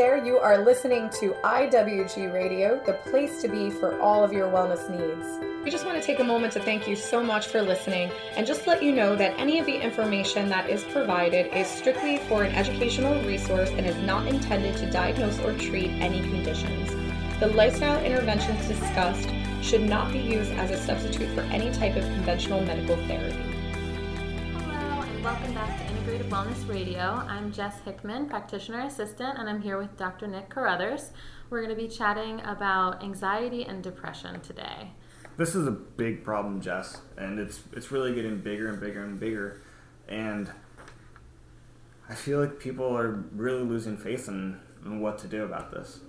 there, you are listening to IWG Radio, the place to be for all of your wellness needs. We just want to take a moment to thank you so much for listening and just let you know that any of the information that is provided is strictly for an educational resource and is not intended to diagnose or treat any conditions. The lifestyle interventions discussed should not be used as a substitute for any type of conventional medical therapy. Hello, and welcome back to Wellness Radio. I'm Jess Hickman, practitioner assistant, and I'm here with Dr. Nick Carruthers. We're going to be chatting about anxiety and depression today. This is a big problem, Jess, and it's it's really getting bigger and bigger and bigger, and I feel like people are really losing faith in, in what to do about this.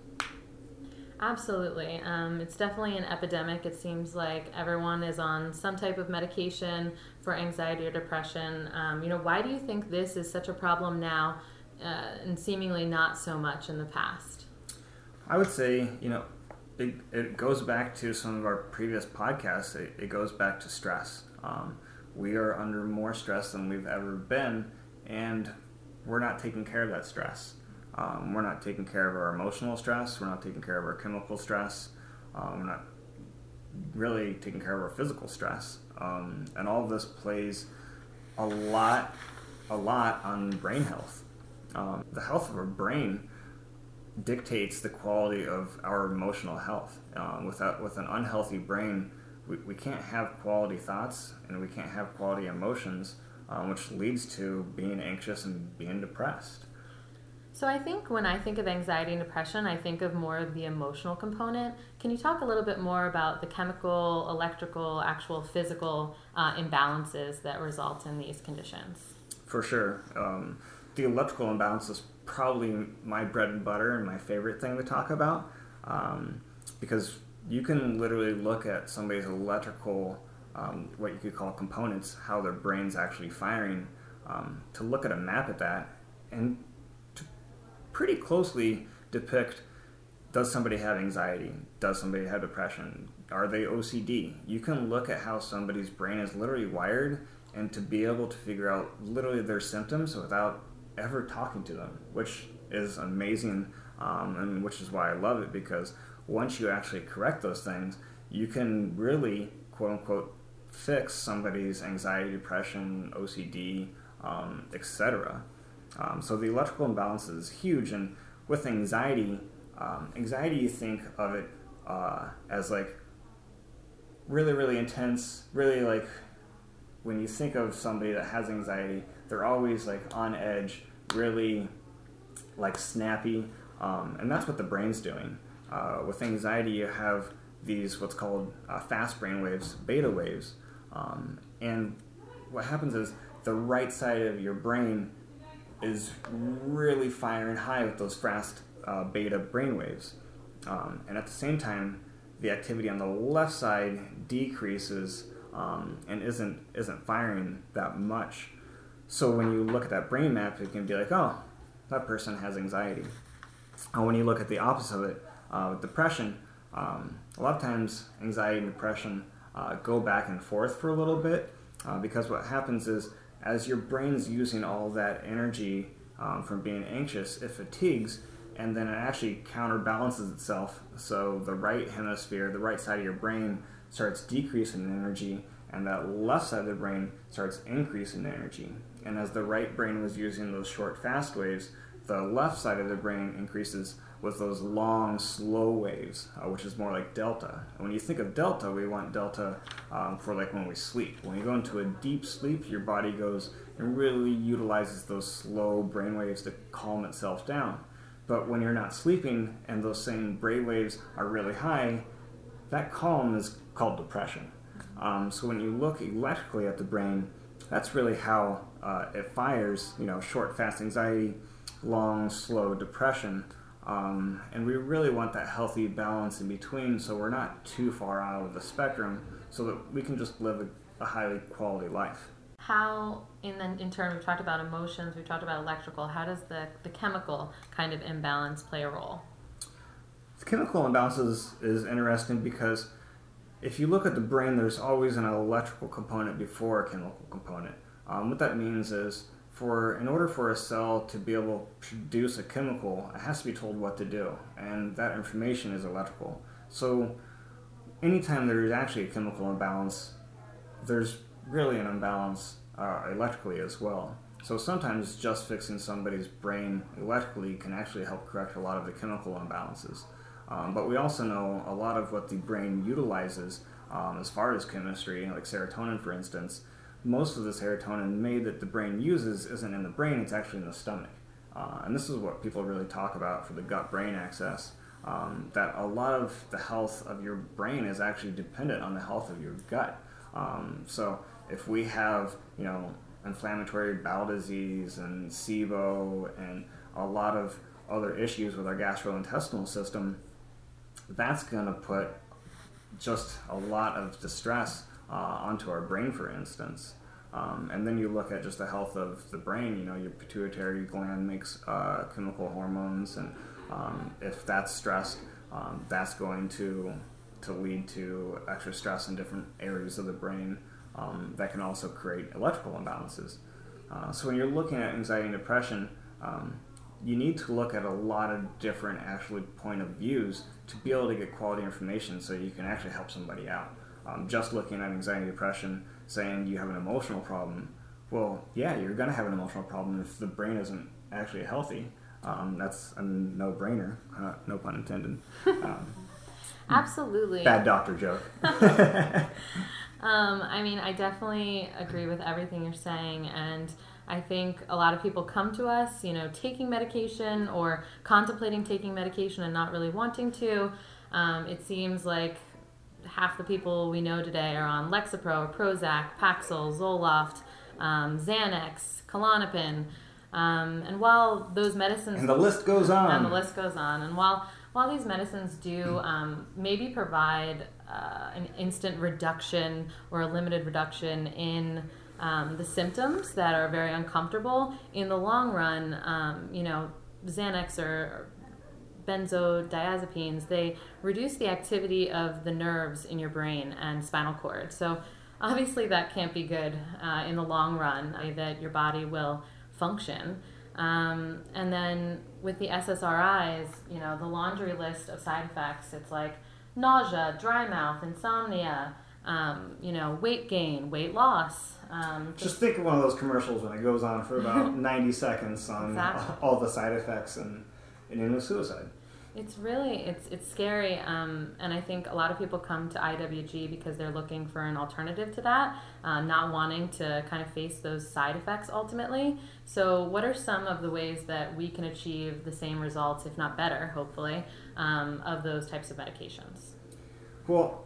Absolutely. Um, it's definitely an epidemic. It seems like everyone is on some type of medication for anxiety or depression. Um, you know, why do you think this is such a problem now uh, and seemingly not so much in the past? I would say, you know, it, it goes back to some of our previous podcasts. It, it goes back to stress. Um, we are under more stress than we've ever been, and we're not taking care of that stress. Um, we're not taking care of our emotional stress. We're not taking care of our chemical stress. Um, we're not really taking care of our physical stress. Um, and all of this plays a lot, a lot on brain health. Um, the health of our brain dictates the quality of our emotional health. Um, without with an unhealthy brain, we, we can't have quality thoughts and we can't have quality emotions, um, which leads to being anxious and being depressed. So I think when I think of anxiety and depression, I think of more of the emotional component. Can you talk a little bit more about the chemical, electrical, actual physical uh, imbalances that result in these conditions? For sure. Um, the electrical imbalance is probably my bread and butter and my favorite thing to talk about um, because you can literally look at somebody's electrical, um, what you could call components, how their brain's actually firing, um, to look at a map at that and pretty closely depict does somebody have anxiety? Does somebody have depression? Are they OCD? You can look at how somebody's brain is literally wired and to be able to figure out literally their symptoms without ever talking to them, which is amazing um, and which is why I love it because once you actually correct those things, you can really, quote unquote, fix somebody's anxiety, depression, OCD, um, etc. Um, so the electrical imbalance is huge, and with anxiety, um, anxiety you think of it uh, as like really, really intense, really like when you think of somebody that has anxiety, they're always like on edge, really like snappy, um, and that's what the brain's doing. Uh, with anxiety, you have these what's called uh, fast brain waves, beta waves, um, and what happens is the right side of your brain is really firing high with those fast uh, beta brainwaves. Um, and at the same time, the activity on the left side decreases um, and isn't isn't firing that much. So when you look at that brain map, it can be like, oh, that person has anxiety. And when you look at the opposite of it, uh, with depression, um, a lot of times anxiety and depression uh, go back and forth for a little bit uh, because what happens is as your brain's using all that energy um, from being anxious, it fatigues and then it actually counterbalances itself. So the right hemisphere, the right side of your brain, starts decreasing in energy, and that left side of the brain starts increasing in energy. And as the right brain was using those short, fast waves, the left side of the brain increases with those long, slow waves, uh, which is more like delta. And when you think of delta, we want delta um, for like when we sleep. When you go into a deep sleep, your body goes and really utilizes those slow brain waves to calm itself down. But when you're not sleeping and those same brain waves are really high, that calm is called depression. Um, so when you look electrically at the brain, that's really how uh, it fires. You know, short, fast anxiety, long, slow depression. Um, and we really want that healthy balance in between so we're not too far out of the spectrum so that we can just live a, a highly quality life. How, in, in turn, we've talked about emotions, we've talked about electrical, how does the, the chemical kind of imbalance play a role? The chemical imbalance is, is interesting because if you look at the brain, there's always an electrical component before a chemical component. Um, what that means is for in order for a cell to be able to produce a chemical, it has to be told what to do, and that information is electrical. So, anytime there is actually a chemical imbalance, there's really an imbalance uh, electrically as well. So sometimes just fixing somebody's brain electrically can actually help correct a lot of the chemical imbalances. Um, but we also know a lot of what the brain utilizes um, as far as chemistry, like serotonin, for instance. Most of the serotonin made that the brain uses isn't in the brain; it's actually in the stomach. Uh, and this is what people really talk about for the gut-brain axis. Um, that a lot of the health of your brain is actually dependent on the health of your gut. Um, so if we have, you know, inflammatory bowel disease and SIBO and a lot of other issues with our gastrointestinal system, that's going to put just a lot of distress uh, onto our brain, for instance. Um, and then you look at just the health of the brain. You know, your pituitary gland makes uh, chemical hormones, and um, if that's stressed, um, that's going to to lead to extra stress in different areas of the brain um, that can also create electrical imbalances. Uh, so when you're looking at anxiety and depression, um, you need to look at a lot of different actually point of views to be able to get quality information so you can actually help somebody out. Um, just looking at anxiety depression, saying you have an emotional problem, well, yeah, you're going to have an emotional problem if the brain isn't actually healthy. Um, that's a no-brainer, uh, no pun intended. Um, Absolutely. Bad doctor joke. Um, I mean, I definitely agree with everything you're saying, and I think a lot of people come to us, you know, taking medication or contemplating taking medication and not really wanting to. Um, it seems like half the people we know today are on Lexapro, Prozac, Paxil, Zoloft, um, Xanax, Klonopin. Um, and while those medicines and the list goes on, and the list goes on, and while while these medicines do um, maybe provide uh, an instant reduction or a limited reduction in um, the symptoms that are very uncomfortable, in the long run, um, you know, Xanax or benzodiazepines, they reduce the activity of the nerves in your brain and spinal cord. So obviously that can't be good uh, in the long run, that your body will function. Um, and then with the SSRIs, you know, the laundry list of side effects, it's like nausea, dry mouth, insomnia, um, you know, weight gain, weight loss. Um, just, just, think of one of those commercials when it goes on for about 90 seconds on exactly. all the side effects and, and with suicide. It's really it's it's scary, um, and I think a lot of people come to IWG because they're looking for an alternative to that, uh, not wanting to kind of face those side effects ultimately. So, what are some of the ways that we can achieve the same results, if not better, hopefully, um, of those types of medications? Well,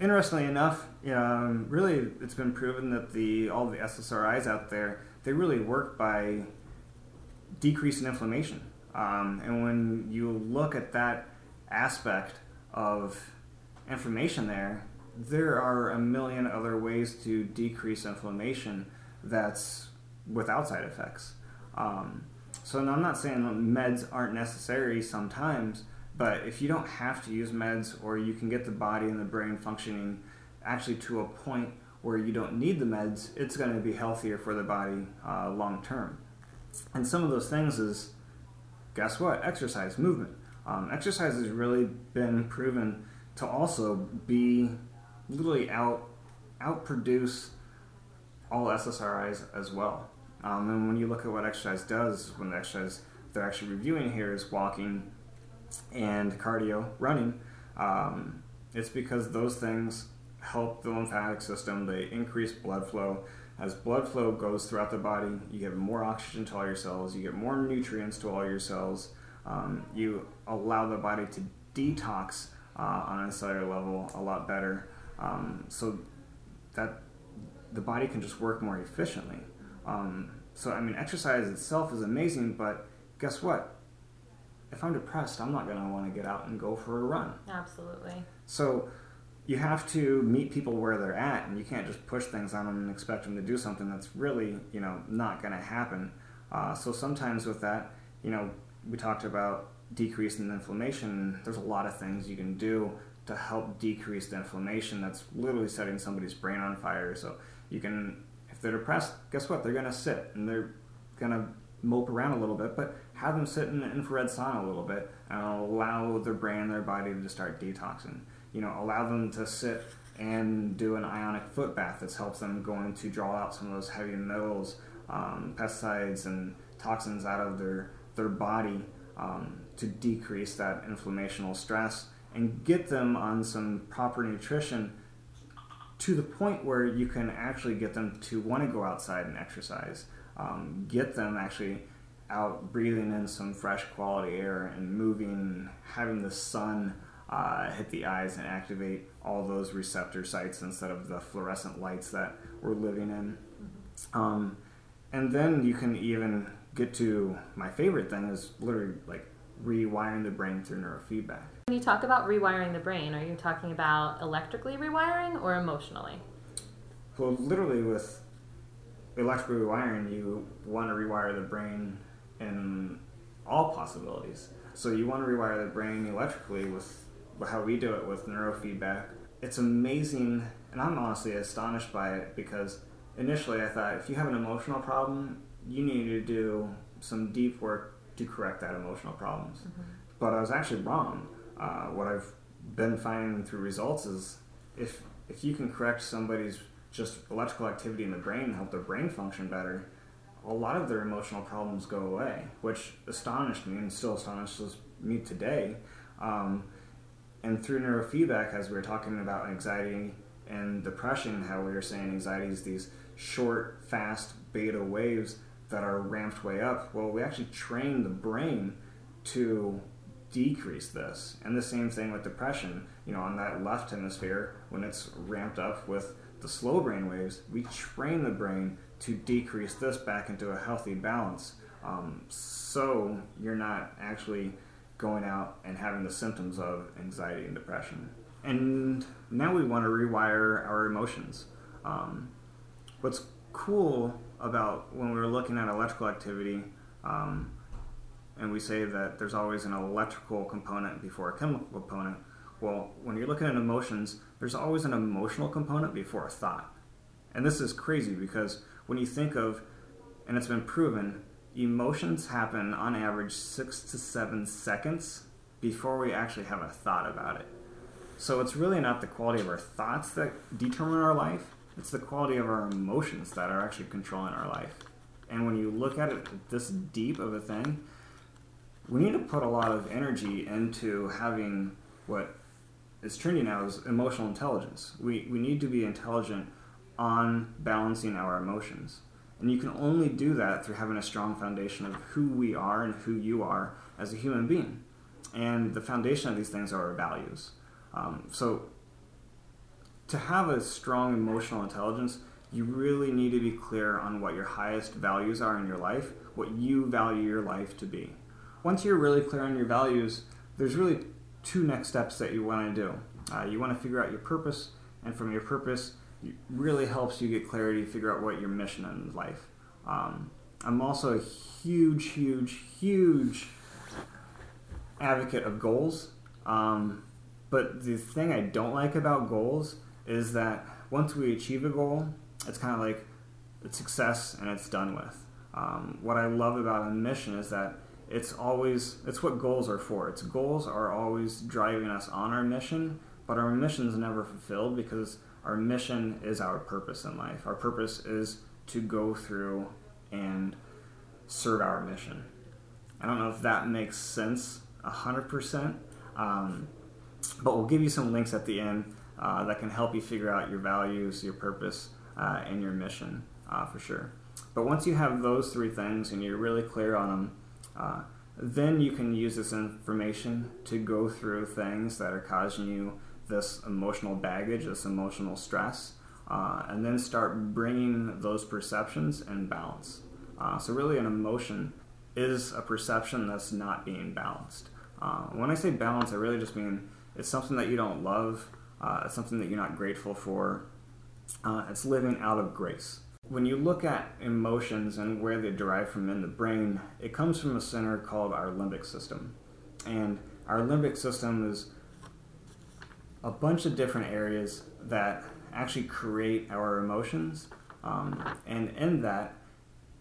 interestingly enough, um, really, it's been proven that the all the SSRIs out there they really work by decreasing inflammation. Um, and when you look at that aspect of information there, there are a million other ways to decrease inflammation that's without side effects. Um, so I'm not saying meds aren't necessary sometimes, but if you don't have to use meds or you can get the body and the brain functioning actually to a point where you don't need the meds, it's going to be healthier for the body uh, long term. And some of those things is guess what? Exercise, movement. Um, exercise has really been proven to also be literally out outproduce all SSRIs as well. Um, and when you look at what exercise does, when the exercise they're actually reviewing here is walking and cardio, running, um, it's because those things help the lymphatic system. They increase blood flow. As blood flow goes throughout the body, you get more oxygen to all your cells, you get more nutrients to all your cells, um, you allow the body to detox uh, on a cellular level a lot better um, so that the body can just work more efficiently. Um, so, I mean, exercise itself is amazing, but guess what? If I'm depressed, I'm not going to want to get out and go for a run. Absolutely. So, you have to meet people where they're at, and you can't just push things on them and expect them to do something that's really, you know, not going to happen. Uh, so sometimes with that, you know, we talked about decreasing inflammation. There's a lot of things you can do to help decrease the inflammation that's literally setting somebody's brain on fire. So you can, if they're depressed, guess what? They're going to sit and they're gonna mope around a little bit, but have them sit in the infrared sauna a little bit and allow their brain and their body to start detoxing. You know, allow them to sit and do an ionic foot bath that helps them going to draw out some of those heavy metals, um, pesticides, and toxins out of their their body um, to decrease that inflammational stress and get them on some proper nutrition to the point where you can actually get them to want to go outside and exercise. Um, get them actually out breathing in some fresh quality air and moving, having the sun uh, hit the eyes and activate all those receptor sites instead of the fluorescent lights that we're living in. Mm-hmm. Um, and then you can even get to my favorite thing is literally like rewiring the brain through neurofeedback. When you talk about rewiring the brain, are you talking about electrically rewiring or emotionally? Well, literally with electrical rewiring, you want to rewire the brain in all possibilities. So you want to rewire the brain electrically with how we do it with neurofeedback. It's amazing, and I'm honestly astonished by it because initially I thought if you have an emotional problem, you need to do some deep work to correct that emotional problems. Mm-hmm. But I was actually wrong. Uh, what I've been finding through results is if if you can correct somebody's just electrical activity in the brain and help their brain function better, a lot of their emotional problems go away, which astonished me and still astonishes me today. Um, and through neurofeedback, as we were talking about anxiety and depression, how we were saying anxiety is these short, fast beta waves that are ramped way up. Well, we actually train the brain to decrease this. And the same thing with depression. You know, on that left hemisphere, when it's ramped up with the slow brain waves, we train the brain to decrease this back into a healthy balance. Um, so you're not actually going out and having the symptoms of anxiety and depression. And now we want to rewire our emotions. Um, what's cool about when we were looking at electrical activity, um, and we say that there's always an electrical component before a chemical component. Well, when you're looking at emotions, there's always an emotional component before a thought. And this is crazy because when you think of, and it's been proven, emotions happen on average six to seven seconds before we actually have a thought about it. So it's really not the quality of our thoughts that determine our life, it's the quality of our emotions that are actually controlling our life. And when you look at it this deep of a thing, we need to put a lot of energy into having what is trending now is emotional intelligence. We, we need to be intelligent on balancing our emotions. And you can only do that through having a strong foundation of who we are and who you are as a human being. And the foundation of these things are our values. Um, so to have a strong emotional intelligence, you really need to be clear on what your highest values are in your life, what you value your life to be. Once you're really clear on your values, there's really two next steps that you want to do. Uh, you want to figure out your purpose, and from your purpose, really helps you get clarity, figure out what your mission in life. Um, I'm also a huge, huge, huge advocate of goals. Um, but the thing I don't like about goals is that once we achieve a goal, it's kind of like it's success and it's done with. Um, what I love about a mission is that it's always it's what goals are for. Its goals are always driving us on our mission, but our mission is never fulfilled because our mission is our purpose in life. Our purpose is to go through and serve our mission. I don't know if that makes sense hundred percent, um, but we'll give you some links at the end uh, that can help you figure out your values, your purpose, uh, and your mission uh, for sure. But once you have those three things and you're really clear on them, uh, then you can use this information to go through things that are causing you this emotional baggage, this emotional stress, uh, and then start bringing those perceptions in balance. Uh, so, really, an emotion is a perception that's not being balanced. when I say balance, I really just mean it's something that you don't love, uh, it's something that you're not grateful for. Uh, it's living out of grace. When you look at emotions and where they derive from in the brain, it comes from a center called our limbic system. And our limbic system is a bunch of different areas that actually create our emotions. Um, and in that,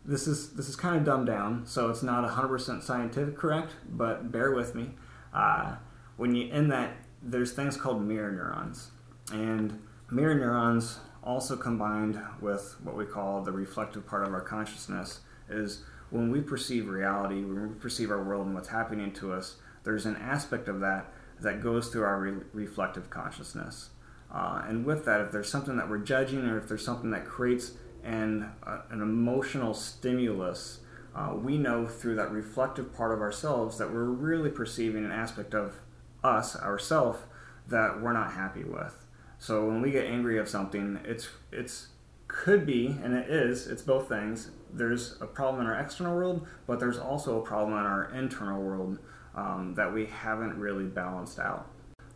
this is this is kind of dumbed down, so it's not 100% scientific correct, but bear with me. Uh, when you in that, there's things called mirror neurons, and mirror neurons also combined with what we call the reflective part of our consciousness is when we perceive reality, when we perceive our world and what's happening to us, there's an aspect of that that goes through our re- reflective consciousness. Uh, and with that, if there's something that we're judging or if there's something that creates an, uh, an emotional stimulus, uh, we know through that reflective part of ourselves that we're really perceiving an aspect of us, ourself, that we're not happy with. So when we get angry of something, it's it's could be, and it is, it's both things. There's a problem in our external world, but there's also a problem in our internal world um, that we haven't really balanced out.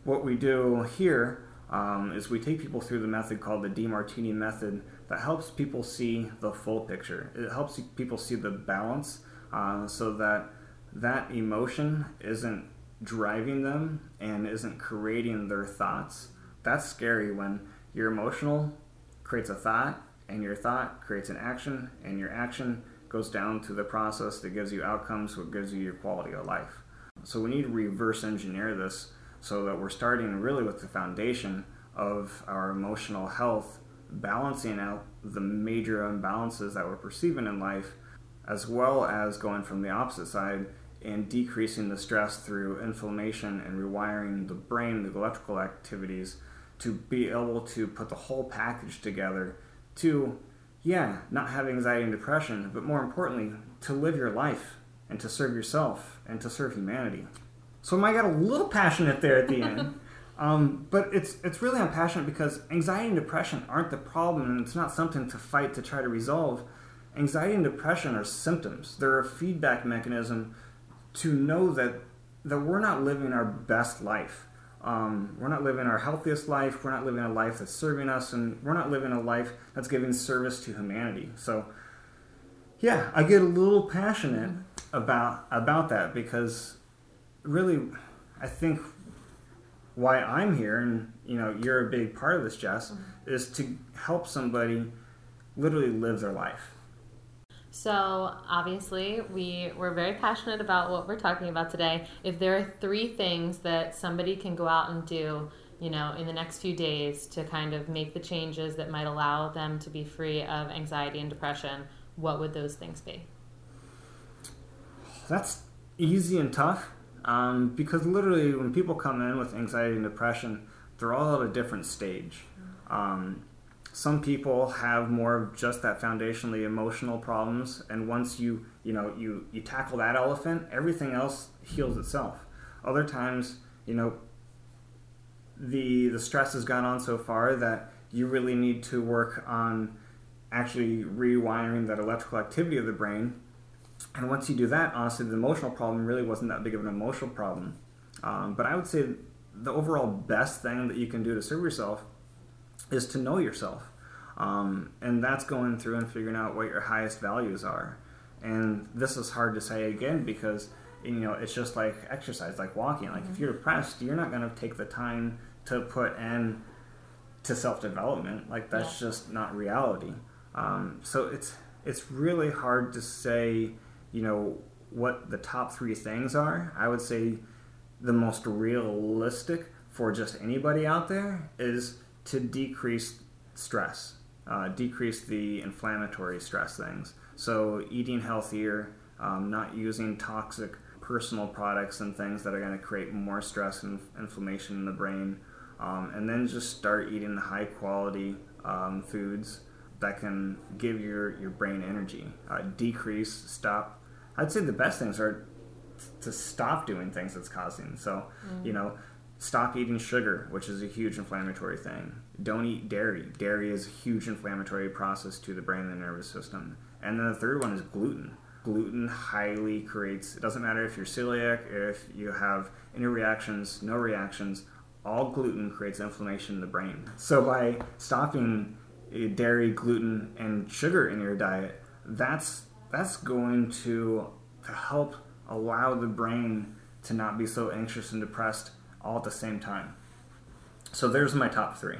What we do here um, is we take people through the method called the Demartini method that helps people see the full picture. It helps people see the balance uh, so that that emotion isn't driving them and isn't creating their thoughts. That's scary when you're emotional creates a thought, and your thought creates an action, and your action goes down to the process that gives you outcomes, what gives you your quality of life. So we need to reverse engineer this so that we're starting really with the foundation of our emotional health, balancing out the major imbalances that we're perceiving in life, as well as going from the opposite side and decreasing the stress through inflammation and rewiring the brain, the electrical activities, to be able to put the whole package together to, yeah, not have anxiety and depression, but more importantly, to live your life and to serve yourself and to serve humanity. So I might get a little passionate there at the end. Um, but it's it's really I'm passionate because anxiety and depression aren't the problem, and it's not something to fight to try to resolve. Anxiety and depression are symptoms. They're a feedback mechanism to know that that we're not living our best life. Um, we're not living our healthiest life. We're not living a life that's serving us, and we're not living a life that's giving service to humanity. So, yeah, I get a little passionate about about that because really, I think why I'm here, and you know, you're a big part of this, Jess, mm-hmm. is to help somebody literally live their life. So, obviously, we, we're very passionate about what we're talking about today. If there are three things that somebody can go out and do, you know, in the next few days to kind of make the changes that might allow them to be free of anxiety and depression, what would those things be? That's easy and tough um, because literally, when people come in with anxiety and depression, they're all at a different stage. Um, some people have more of just that foundationally emotional problems and once you you know you you tackle that elephant everything else heals itself other times you know the the stress has gone on so far that you really need to work on actually rewiring that electrical activity of the brain and once you do that honestly the emotional problem really wasn't that big of an emotional problem um, but i would say the overall best thing that you can do to serve yourself is to know yourself. Um, and that's going through and figuring out what your highest values are. And this is hard to say again because you know it's just like exercise, like walking. Like mm-hmm. if you're depressed, you're not going to take the time to put in to self development. Like that's yeah. just not reality. Um, so it's it's really hard to say, you know, what the top three things are. I would say the most realistic for just anybody out there is to decrease stress, uh, decrease the inflammatory stress things. So, eating healthier, um, not using toxic personal products and things that are going to create more stress and inflammation in the brain. Um, and then just start eating high quality um, foods that can give your, your brain energy. Uh, decrease, stop. I'd say the best things are to stop doing things that's causing. So, mm. you know, Stop eating sugar, which is a huge inflammatory thing. Don't eat dairy. Dairy is a huge inflammatory process to the brain and the nervous system. And then the third one is gluten. Gluten highly creates, it doesn't matter if you're celiac, if you have any reactions, no reactions, all gluten creates inflammation in the brain. So by stopping dairy, gluten, and sugar in your diet, that's that's going to, to help allow the brain to not be so anxious and depressed all at the same time. So there's my top three.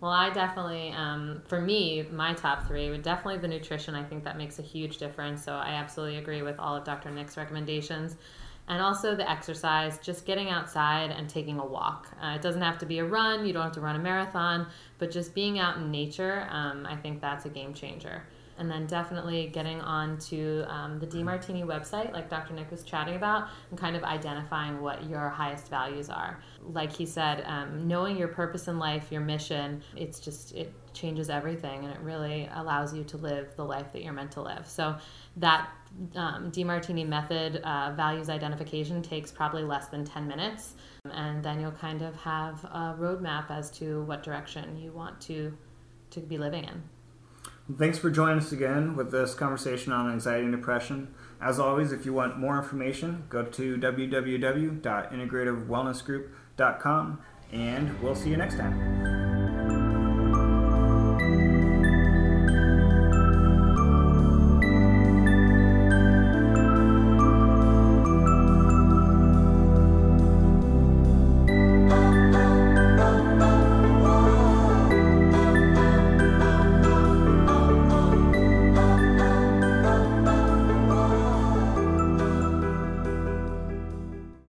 Well, I definitely, um, for me, my top three would definitely the nutrition. I think that makes a huge difference. So I absolutely agree with all of Dr. Nick's recommendations. And also the exercise, just getting outside and taking a walk. Uh, it doesn't have to be a run, you don't have to run a marathon, but just being out in nature, um, I think that's a game changer and then definitely getting on to um, the Demartini website, like Dr. Nick was chatting about, and kind of identifying what your highest values are. Like he said, um, knowing your purpose in life, your mission, it's just, it changes everything and it really allows you to live the life that you're meant to live. So that um, Demartini method, uh, values identification, takes probably less than 10 minutes. And then you'll kind of have a roadmap as to what direction you want to, to be living in. Thanks for joining us again with this conversation on anxiety and depression. As always, if you want more information, go to www.integrativewellnessgroup.com and we'll see you next time.